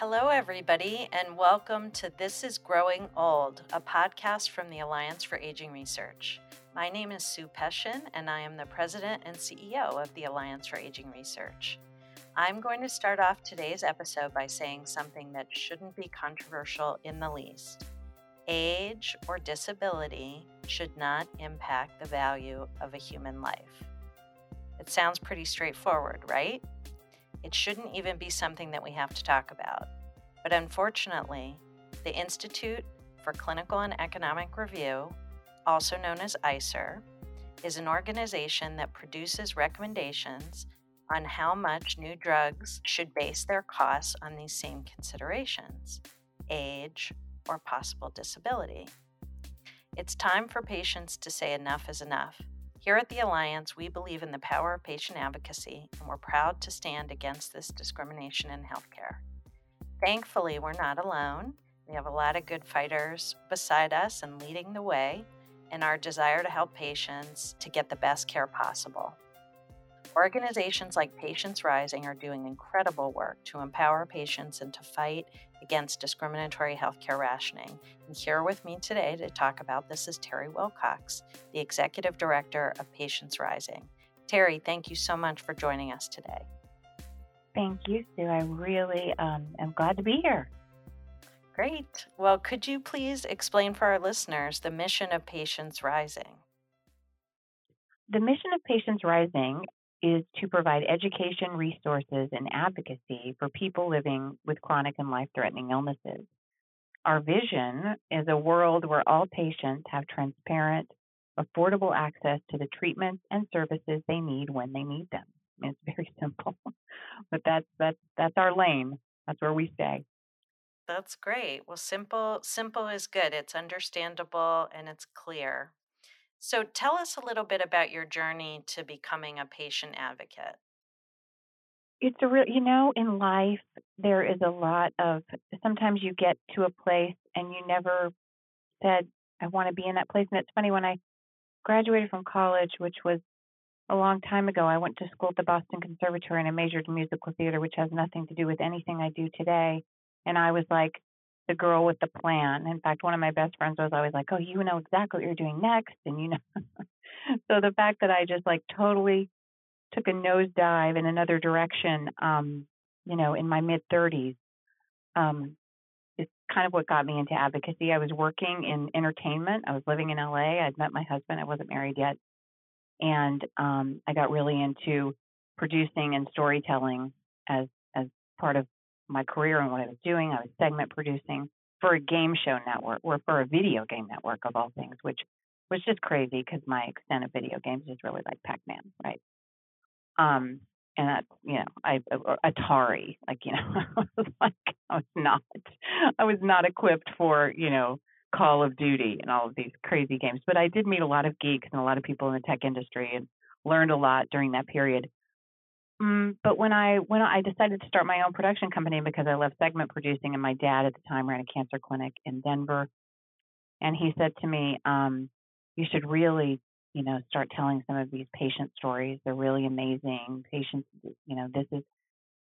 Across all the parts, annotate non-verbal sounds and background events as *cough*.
Hello, everybody, and welcome to This is Growing Old, a podcast from the Alliance for Aging Research. My name is Sue Peschin, and I am the president and CEO of the Alliance for Aging Research. I'm going to start off today's episode by saying something that shouldn't be controversial in the least. Age or disability should not impact the value of a human life. It sounds pretty straightforward, right? It shouldn't even be something that we have to talk about. But unfortunately, the Institute for Clinical and Economic Review, also known as ICER, is an organization that produces recommendations on how much new drugs should base their costs on these same considerations age or possible disability. It's time for patients to say enough is enough here at the Alliance, we believe in the power of patient advocacy, and we're proud to stand against this discrimination in healthcare. Thankfully, we're not alone. We have a lot of good fighters beside us and leading the way in our desire to help patients to get the best care possible. Organizations like Patients Rising are doing incredible work to empower patients and to fight against discriminatory healthcare rationing. And here with me today to talk about this is Terry Wilcox, the Executive Director of Patients Rising. Terry, thank you so much for joining us today. Thank you, Sue. I really um, am glad to be here. Great. Well, could you please explain for our listeners the mission of Patients Rising? The mission of Patients Rising is to provide education, resources, and advocacy for people living with chronic and life threatening illnesses. Our vision is a world where all patients have transparent, affordable access to the treatments and services they need when they need them. I mean, it's very *laughs* simple, but that's that's that's our lane. That's where we stay. That's great. Well, simple simple is good. It's understandable and it's clear. So tell us a little bit about your journey to becoming a patient advocate. It's a real, you know, in life, there is a lot of, sometimes you get to a place and you never said, I want to be in that place. And it's funny, when I graduated from college, which was a long time ago, I went to school at the Boston Conservatory and I majored in musical theater, which has nothing to do with anything I do today. And I was like, the girl with the plan. In fact, one of my best friends was always like, "Oh, you know exactly what you're doing next," and you know. *laughs* so the fact that I just like totally took a nosedive in another direction, um, you know, in my mid 30s, um, is kind of what got me into advocacy. I was working in entertainment. I was living in LA. I'd met my husband. I wasn't married yet, and um, I got really into producing and storytelling as as part of my career and what I was doing. I was segment producing for a game show network or for a video game network of all things, which was just crazy because my extent of video games is really like Pac-Man, right? Um, and that you know, I Atari, like you know, *laughs* I was like I was not, I was not equipped for you know Call of Duty and all of these crazy games. But I did meet a lot of geeks and a lot of people in the tech industry and learned a lot during that period. Mm, but when I when I decided to start my own production company because I love segment producing, and my dad at the time ran a cancer clinic in Denver, and he said to me, um, "You should really, you know, start telling some of these patient stories. They're really amazing. Patients, you know, this is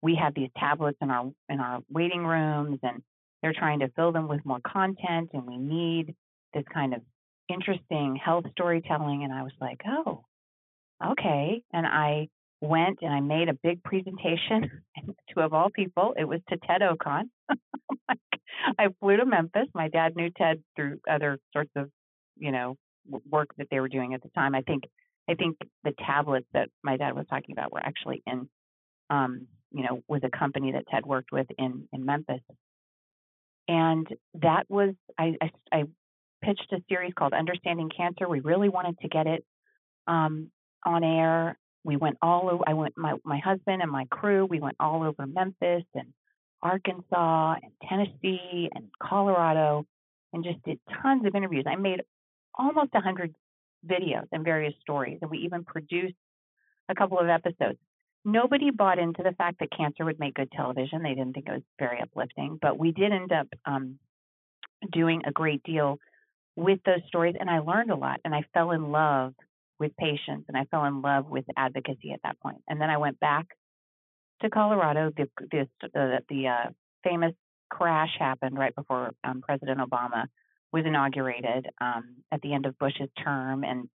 we have these tablets in our in our waiting rooms, and they're trying to fill them with more content, and we need this kind of interesting health storytelling." And I was like, "Oh, okay," and I went and I made a big presentation *laughs* to, of all people, it was to Ted Okon. *laughs* I flew to Memphis. My dad knew Ted through other sorts of, you know, work that they were doing at the time. I think, I think the tablets that my dad was talking about were actually in, um, you know, with a company that Ted worked with in in Memphis. And that was I, I, I pitched a series called Understanding Cancer. We really wanted to get it um, on air we went all over. I went my my husband and my crew. We went all over Memphis and Arkansas and Tennessee and Colorado, and just did tons of interviews. I made almost a hundred videos and various stories, and we even produced a couple of episodes. Nobody bought into the fact that cancer would make good television. They didn't think it was very uplifting, but we did end up um, doing a great deal with those stories, and I learned a lot, and I fell in love with patients, and I fell in love with advocacy at that point. And then I went back to Colorado. The the the, the uh, famous crash happened right before um, President Obama was inaugurated um, at the end of Bush's term, and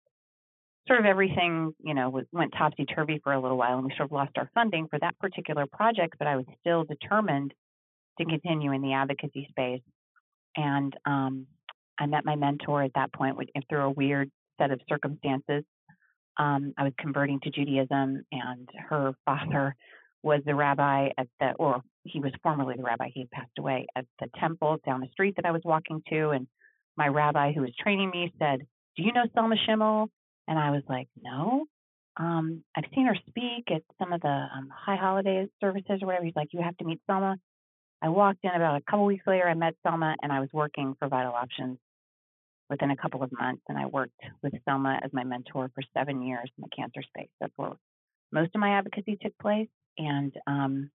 sort of everything, you know, went topsy turvy for a little while, and we sort of lost our funding for that particular project. But I was still determined to continue in the advocacy space, and um, I met my mentor at that point through a weird set of circumstances. Um, I was converting to Judaism, and her father was the rabbi at the, or he was formerly the rabbi. He had passed away at the temple down the street that I was walking to, and my rabbi who was training me said, "Do you know Selma Schimmel?" And I was like, "No." Um, I've seen her speak at some of the um, high holiday services or whatever. He's like, "You have to meet Selma." I walked in about a couple weeks later. I met Selma, and I was working for Vital Options within a couple of months. And I worked with Selma as my mentor for seven years in the cancer space. That's where most of my advocacy took place. And um,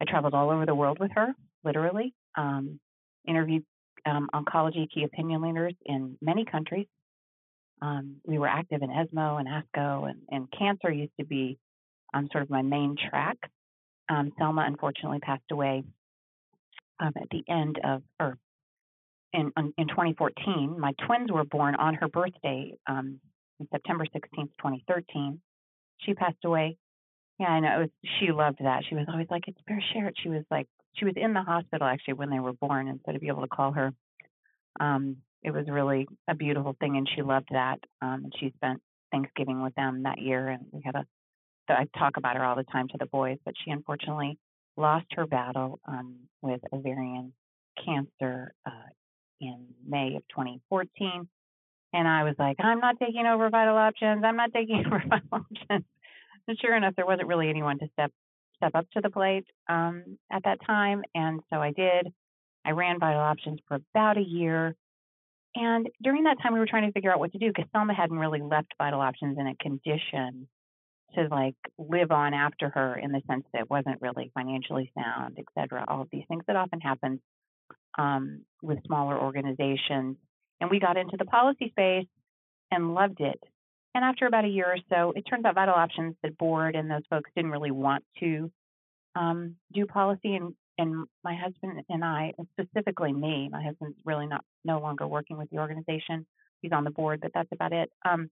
I traveled all over the world with her, literally. Um, interviewed um, oncology key opinion leaders in many countries. Um, we were active in ESMO and ASCO, and, and cancer used to be um, sort of my main track. Um, Selma unfortunately passed away at the end of, or in, in 2014. My twins were born on her birthday, um, September 16th, 2013. She passed away. Yeah, I know. It Was, she loved that. She was always like, "It's Bear Sherritt." She was like, she was in the hospital actually when they were born, and so to be able to call her, um, it was really a beautiful thing, and she loved that. Um, and she spent Thanksgiving with them that year, and we had a. So I talk about her all the time to the boys, but she unfortunately lost her battle um, with ovarian cancer uh, in May of 2014. And I was like, I'm not taking over Vital Options. I'm not taking *laughs* over Vital Options. And sure enough, there wasn't really anyone to step step up to the plate um, at that time. And so I did. I ran Vital Options for about a year. And during that time, we were trying to figure out what to do because Selma hadn't really left Vital Options in a condition to like live on after her in the sense that it wasn't really financially sound, et cetera, all of these things that often happen um, with smaller organizations. And we got into the policy space and loved it. And after about a year or so, it turns out Vital Options, the board and those folks didn't really want to um, do policy. And, and my husband and I, specifically me, my husband's really not no longer working with the organization. He's on the board, but that's about it. Um,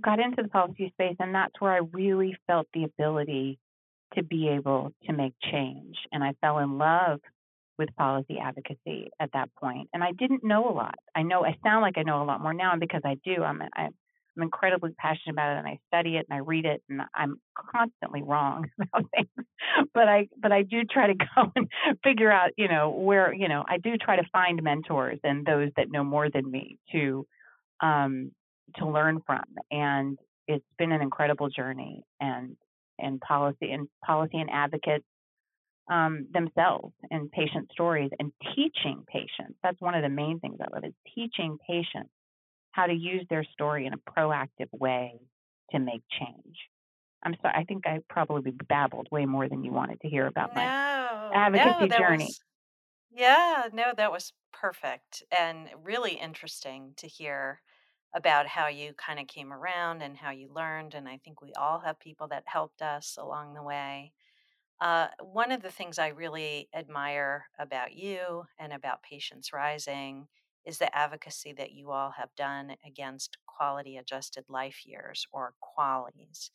got into the policy space, and that's where I really felt the ability to be able to make change. And I fell in love with policy advocacy at that point. And I didn't know a lot. I know I sound like I know a lot more now, and because I do, I'm I'm, incredibly passionate about it, and I study it and I read it, and I'm constantly wrong *laughs* about things. But I but I do try to *laughs* go and figure out, you know, where you know I do try to find mentors and those that know more than me to um, to learn from. And it's been an incredible journey, and and policy and policy and advocates um, themselves and patient stories and teaching patients. That's one of the main things I love is teaching patients how to use their story in a proactive way to make change. I'm sorry, I think I probably babbled way more than you wanted to hear about no, my advocacy no, journey. Was, yeah, no, that was perfect and really interesting to hear about how you kind of came around and how you learned. And I think we all have people that helped us along the way. Uh, one of the things I really admire about you and about Patients Rising is the advocacy that you all have done against quality adjusted life years or QALYs,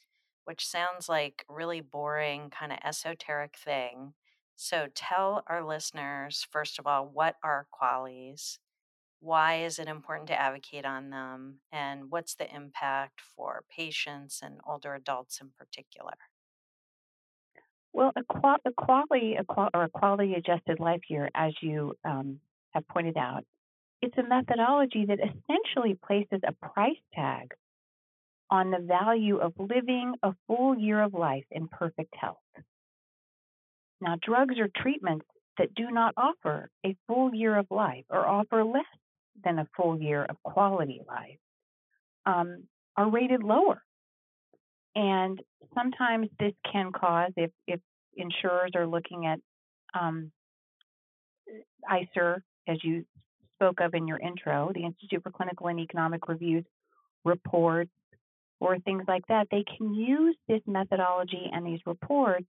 which sounds like really boring, kind of esoteric thing. So tell our listeners, first of all, what are QALYs? Why is it important to advocate on them? And what's the impact for patients and older adults in particular? Well, a, qual- a quality a qual- or a quality adjusted life year, as you um, have pointed out, it's a methodology that essentially places a price tag on the value of living a full year of life in perfect health. Now, drugs or treatments that do not offer a full year of life or offer less than a full year of quality life um, are rated lower and sometimes this can cause, if, if insurers are looking at um, ICER, as you spoke of in your intro, the Institute for Clinical and Economic Reviews reports or things like that, they can use this methodology and these reports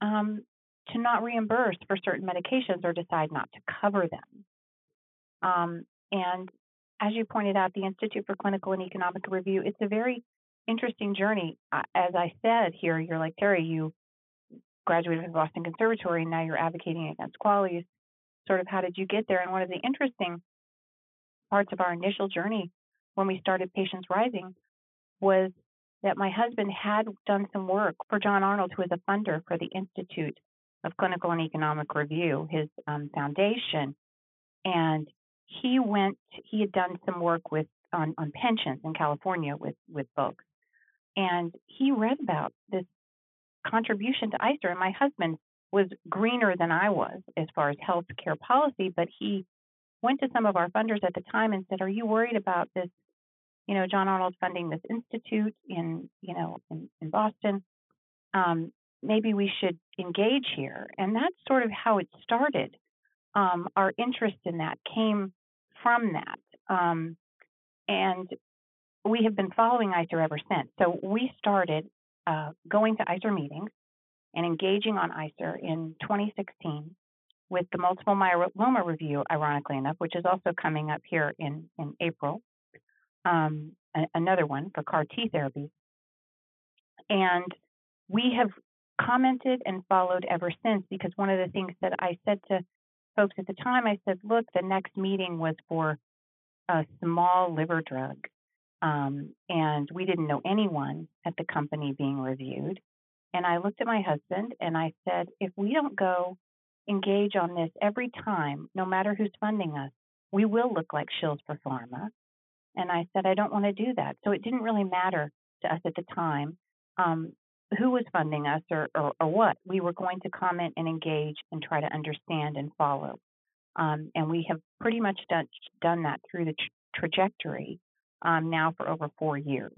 um, to not reimburse for certain medications or decide not to cover them. Um, and as you pointed out, the Institute for Clinical and Economic Review, it's a very interesting journey. As I said here, you're like, Terry, you graduated from Boston Conservatory and now you're advocating against QALYs. Sort of how did you get there? And one of the interesting parts of our initial journey when we started Patients Rising was that my husband had done some work for John Arnold, who is a funder for the Institute of Clinical and Economic Review, his um, foundation. And he went, he had done some work with on, on pensions in California with, with folks. And he read about this contribution to ICER. And my husband was greener than I was as far as health care policy, but he went to some of our funders at the time and said, Are you worried about this you know, John Arnold funding this institute in, you know, in, in Boston. Um, maybe we should engage here. And that's sort of how it started. Um, our interest in that came from that. Um, and we have been following ICER ever since. So we started uh, going to ICER meetings and engaging on ICER in 2016 with the multiple myeloma review, ironically enough, which is also coming up here in, in April um, a, another one for CAR T therapies. And we have commented and followed ever since because one of the things that I said to folks at the time, I said, look, the next meeting was for a small liver drug. Um, and we didn't know anyone at the company being reviewed. And I looked at my husband and I said, if we don't go engage on this every time, no matter who's funding us, we will look like shills for pharma. And I said, I don't want to do that. So it didn't really matter to us at the time um, who was funding us or, or, or, what. We were going to comment and engage and try to understand and follow. Um, and we have pretty much done, done that through the tra- trajectory um, now for over four years.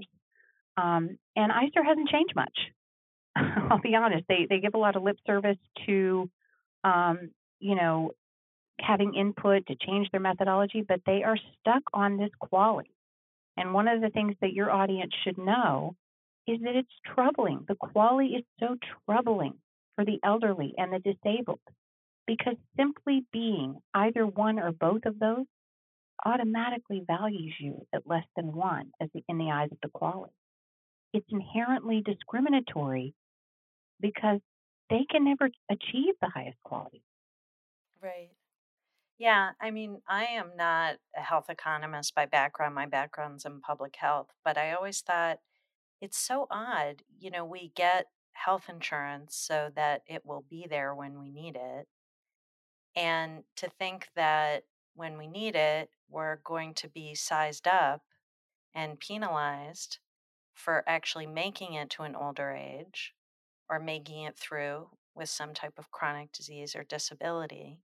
Um, and ICER hasn't changed much. *laughs* I'll be honest. They they give a lot of lip service to, um, you know, having input to change their methodology, but they are stuck on this QALY. And one of the things that your audience should know is that it's troubling. The QALY is so troubling for the elderly and the disabled because simply being either one or both of those automatically values you at less than one as the, in the eyes of the QALY. It's inherently discriminatory because they can never achieve the highest quality. Right. Yeah, I mean, I am not a health economist by background. My background's in public health, but I always thought it's so odd. You know, we get health insurance so that it will be there when we need it. And to think that when we need it, we're going to be sized up and penalized for actually making it to an older age or making it through with some type of chronic disease or disability.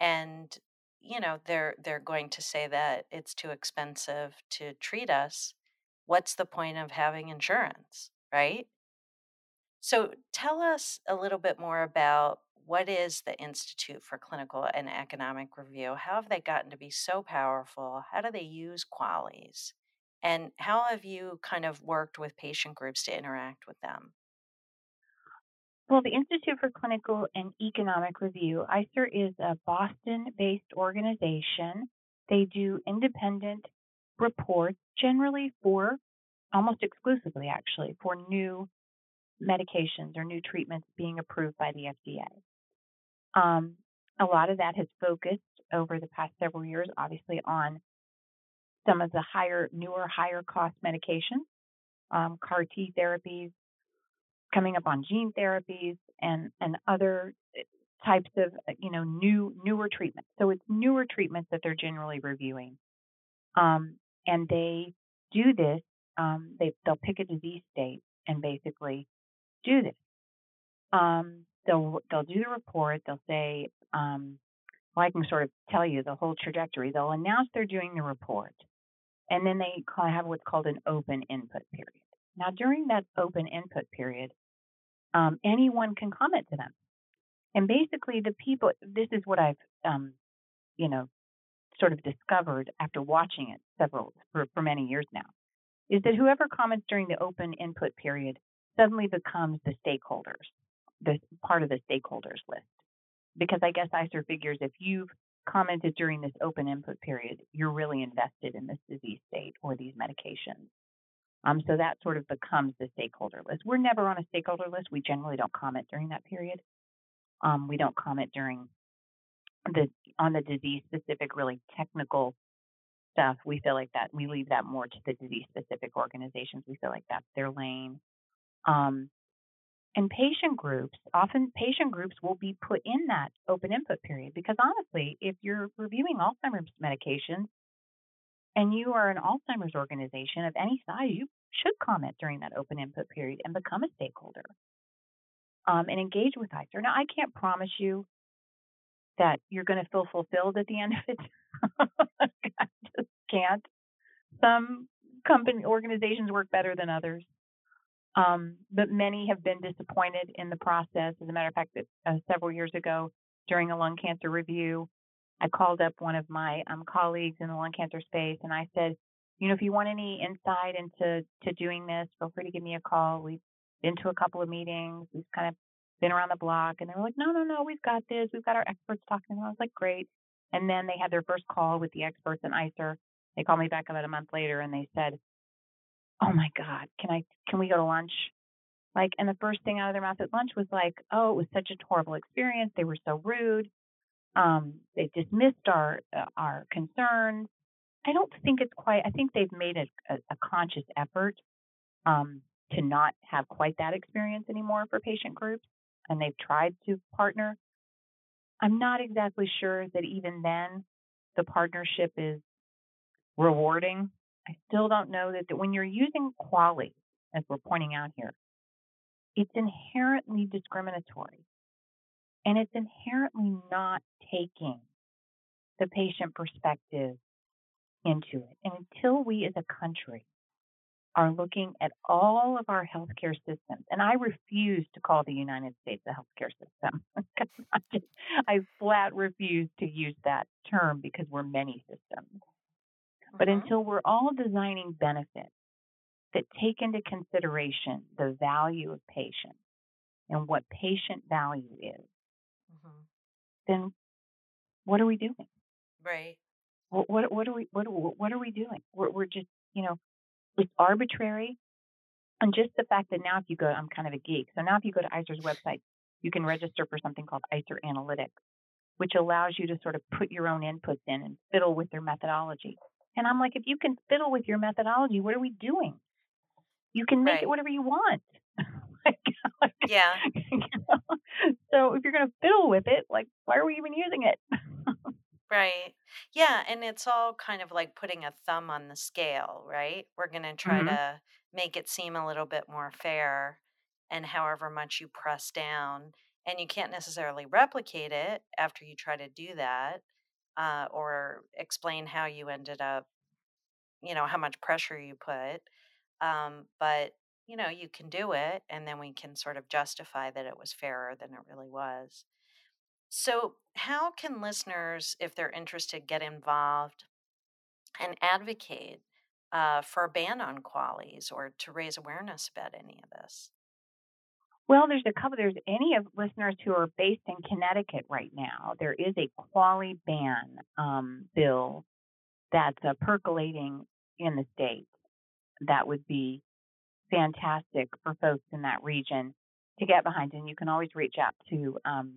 And you know they're they're going to say that it's too expensive to treat us. What's the point of having insurance right? So tell us a little bit more about what is the institute for clinical and economic review how have they gotten to be so powerful how do they use QALYs and how have you kind of worked with patient groups to interact with them well, the Institute for Clinical and Economic Review, ICER is a Boston based organization. They do independent reports, generally for almost exclusively, actually, for new medications or new treatments being approved by the FDA. Um, a lot of that has focused over the past several years, obviously, on some of the higher, newer, higher cost medications, um, CAR T therapies, coming up on gene therapies and and other eh, types of uh, you know new newer treatments. So it's newer treatments that they're generally reviewing, um, and they do this. Um, they they'll pick a disease state and basically do this. Um, they'll they'll do the report. They'll say, um, well, I can sort of tell you the whole trajectory. They'll announce they're doing the report, and then they have what's called an open input period. Now, during that open input period, um, anyone can comment to them. And basically, the people, this is what I've, um, you know, sort of discovered after watching it several, for, for many years now, is that whoever comments during the open input period suddenly becomes the stakeholders the part of the stakeholders list because I guess ICER figures if you've commented during this open input period, you're really invested in this disease state or these medications. Um, so that sort of becomes the stakeholder list. We're never on a stakeholder list. We generally don't comment during that period. Um, we don't comment during the on the disease specific, really technical stuff. We feel like that we leave that more to the disease specific organizations. We feel like that's their lane. Um, and patient groups, often patient groups will be put in that open input period because honestly, if you're reviewing Alzheimer's medications and you are an Alzheimer's organization of any size, you should comment during that open input period and become a stakeholder um, and engage with ICER. Now, I can't promise you that you're going to feel fulfilled at the end of it. *laughs* I just can't. Some company organizations work better than others. Um, but many have been disappointed in the process. As a matter of fact, uh, several years ago during a lung cancer review, I called up one of my um, colleagues in the lung cancer space and I said, you know, if you want any insight into to doing this, feel free to give me a call. We've been to a couple of meetings. We've kind of been around the block, and they were like, no, no, no, we've got this. We've got our experts talking. And I was like, great. And then they had their first call with the experts in ICER. They called me back about a month later, and they said, oh my God, can I can we go to lunch? Like, and the first thing out of their mouth at lunch was like, oh, it was such a horrible experience. They were so rude. Um, they dismissed our uh, our concerns. I don't think it's quite. I think they've made a, a, a conscious effort um, to not have quite that experience anymore for patient groups, and they've tried to partner. I'm not exactly sure that even then the partnership is rewarding I still don't know that, that when you're using QALY, as we're pointing out here, it's inherently discriminatory and it's inherently not taking the patient perspective into it. And until we as a country are looking at all of our healthcare systems, and I refuse to call the United States a healthcare system. *laughs* I, just, I flat refuse to use that term because we're many systems. But mm-hmm. until we're all designing benefits that take into consideration the value of patients and what patient value is, mm-hmm. then what are we doing? Right. What what, what are we what what are we doing? We're we're just you know it's arbitrary, and just the fact that now if you go, I'm kind of a geek, so now if you go to ICER's website, you can register for something called ICER Analytics, which allows you to sort of put your own inputs in and fiddle with their methodology. And I'm like, if you can fiddle with your methodology, what are we doing? You can make right. it whatever you want. *laughs* like, *laughs* like, yeah. *laughs* You know? So if you're going to fiddle with it, like, why are we even using it? right. Yeah. And it's all kind of like putting a thumb on the scale, right? We're going to try mm-hmm. to make it seem a little bit more fair. And however much you press down, and you can't necessarily replicate it after you try to do that uh, or explain how you ended up, you know, how much pressure you put. Um, but, you know, you can do it, and then we can sort of justify that it was fairer than it really was. So, how can listeners, if they're interested, get involved and advocate uh, for a ban on QALYs or to raise awareness about any of this? Well, there's a couple. There's any of listeners who are based in Connecticut right now. There is a QALY ban um, bill that's uh, percolating in the state. That would be fantastic for folks in that region to get behind. And you can always reach out to um,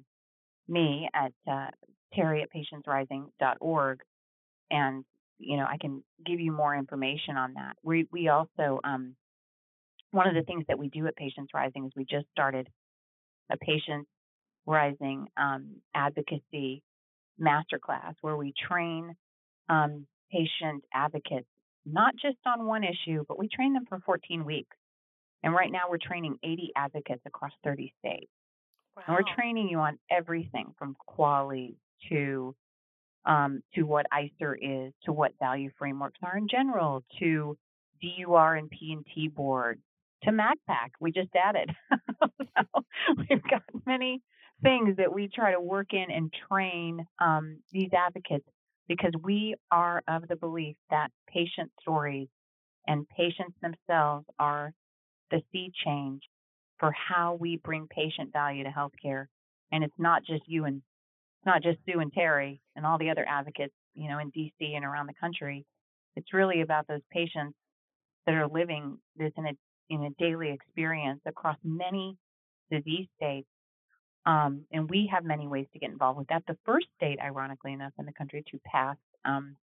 me at uh, Terry at patientsrising.org, and you know I can give you more information on that. We we also um, one of the things that we do at Patients Rising is we just started a Patients Rising um, advocacy masterclass where we train um, patient advocates not just on one issue, but we train them for 14 weeks. And right now we're training 80 advocates across 30 states. Wow. And we're training you on everything from QALY to um, to what ICER is, to what value frameworks are in general, to DUR and P&T boards, to MACPAC. We just added. *laughs* so we've got many things that we try to work in and train um, these advocates because we are of the belief that patient stories and patients themselves are the sea change for how we bring patient value to healthcare. And it's not just you and it's not just Sue and Terry and all the other advocates, you know, in DC and around the country. It's really about those patients that are living this in a in a daily experience across many disease states. Um, and we have many ways to get involved with that. The first state, ironically enough, in the country to pass um,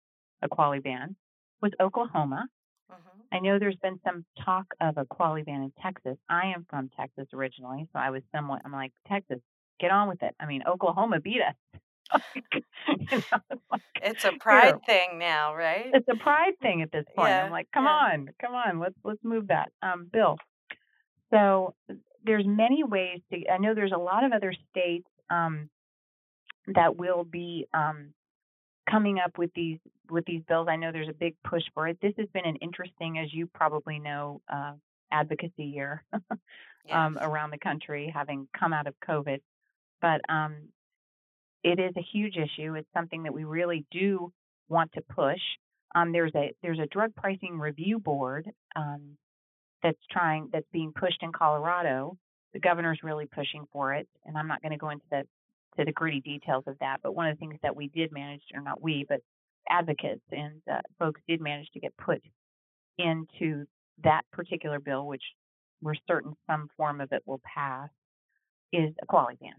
a QALY ban was Oklahoma. Mm-hmm. I know there's been some talk of a QALY ban in Texas. I am from Texas originally, so I was somewhat, I'm like, Texas, get on with it. I mean, Oklahoma beat us. *laughs* you know, like, it's a pride here. thing now, right? It's a pride thing at this point. Yeah, I'm like, come yeah. on, come on, let's let's move that. Um, Bill. So there's many ways to. I know there's a lot of other states um, that will be um, coming up with these with these bills. I know there's a big push for it. This has been an interesting, as you probably know, uh, advocacy year *laughs* um, around the country, having come out of COVID. But um, it is a huge issue. It's something that we really do want to push. Um, there's a there's a drug pricing review board um, that's trying that's being pushed in Colorado. The governor's really pushing for it, and I'm not going to go into the to the gritty details of that. But one of the things that we did manage, or not we, but advocates and uh, folks did manage to get put into that particular bill, which we're certain some form of it will pass, is a QALY ban.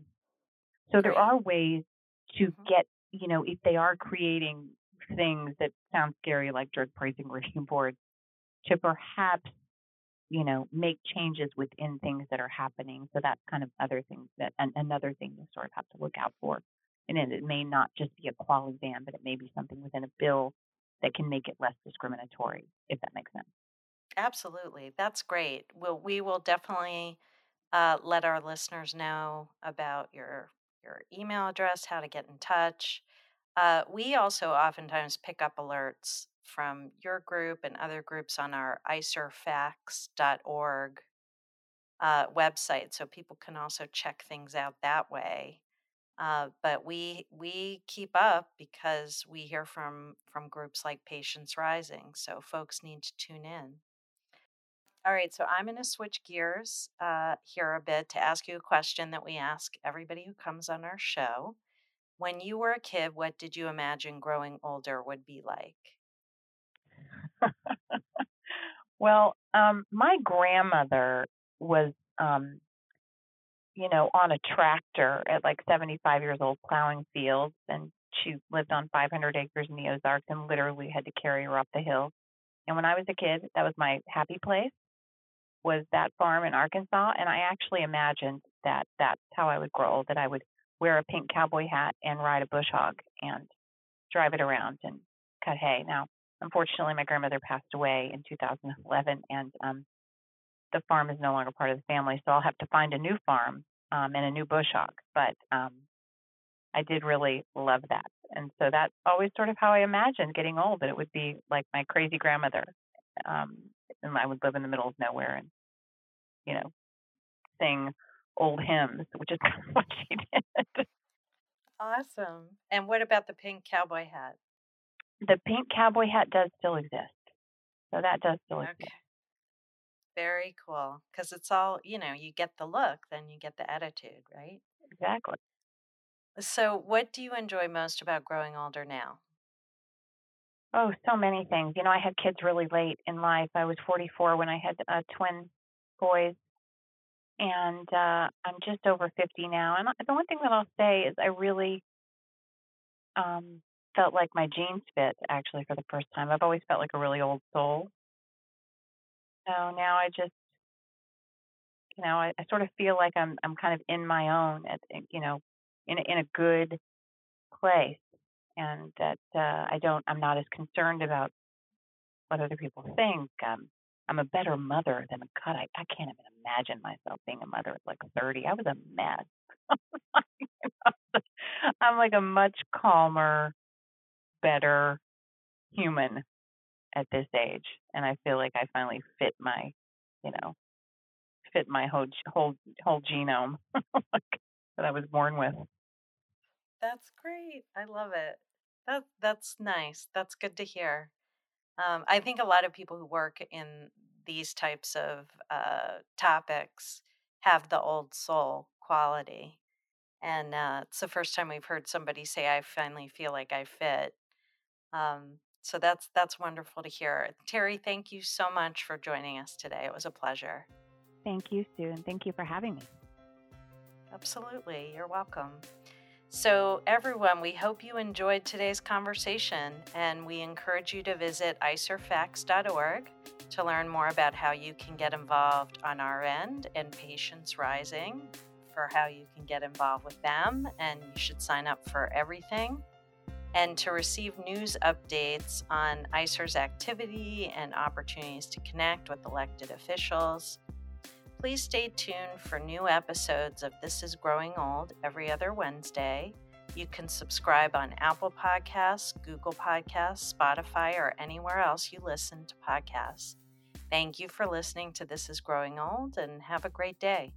So there are ways to mm-hmm. get, you know, if they are creating things that sound scary like drug pricing *laughs* review boards, to perhaps, you know, make changes within things that are happening. So that's kind of other things that and another thing you sort of have to look out for. And it may not just be a QALY ban, but it may be something within a bill that can make it less discriminatory, if that makes sense. Absolutely. That's great. Well, we will definitely uh, let our listeners know about your your email address, how to get in touch. Uh, we also oftentimes pick up alerts from your group and other groups on our icerfacts.org uh, website, so people can also check things out that way. Uh, but we we keep up because we hear from from groups like Patients Rising, so folks need to tune in. All right, so I'm going to switch gears uh, here a bit to ask you a question that we ask everybody who comes on our show. When you were a kid, what did you imagine growing older would be like? *laughs* well, um, my grandmother was, um, you know, on a tractor at like 75 years old plowing fields, and she lived on 500 acres in the Ozarks and literally had to carry her up the hill. And when I was a kid, that was my happy place was that farm in Arkansas, and I actually imagined that that's how I would grow old, that I would wear a pink cowboy hat and ride a bush hog and drive it around and cut hay. Now, unfortunately, my grandmother passed away in 2011, and um, the farm is no longer part of the family, so I'll have to find a new farm um, and a new bush hog. But um, I did really love that, and so that's always sort of how I imagined getting old. That it would be like my crazy grandmother, um, and I would live in the middle of nowhere and you know, sing old hymns, which is kind *laughs* of what she did. Awesome. And what about the pink cowboy hat? The pink cowboy hat does still exist. So that does still okay. exist. Very cool. Because it's all, you know, you get the look, then you get the attitude, right? Exactly. So, what do you enjoy most about growing older now? Oh, so many things. You know, I had kids really late in life. I was 44 when I had uh, twin boys, and uh, I'm just over 50 now. And the one thing that I'll say is I really um, felt like my jeans fit actually for the first time. I've always felt like a really old soul. So now I just, you know, I, I sort of feel like I'm I'm kind of in my own, at, you know, in a, in a good place, and that uh, I don't, I'm not as concerned about what other people think. Um, I'm a better mother than a cut. I, I can't even imagine myself being a mother at like 30. I was a mess. *laughs* I'm like a much calmer, better human at this age, and I feel like I finally fit my, you know, fit my whole whole whole genome *laughs* that I was born with. That's great. I love it. That that's nice. That's good to hear. Um, I think a lot of people who work in these types of uh, topics have the old soul quality. And uh, it's the first time we've heard somebody say, "I finally feel like I fit." Um, so that's that's wonderful to hear. Terry, thank you so much for joining us today. It was a pleasure. Thank you, Sue, and thank you for having me. Absolutely, you're welcome. So, everyone, we hope you enjoyed today's conversation, and we encourage you to visit icerfacts.org to learn more about how you can get involved on our end in Patients Rising, for how you can get involved with them, and you should sign up for everything. And to receive news updates on ICER's activity and opportunities to connect with elected officials, Please stay tuned for new episodes of This is Growing Old every other Wednesday. You can subscribe on Apple Podcasts, Google Podcasts, Spotify, or anywhere else you listen to podcasts. Thank you for listening to This is Growing Old and have a great day.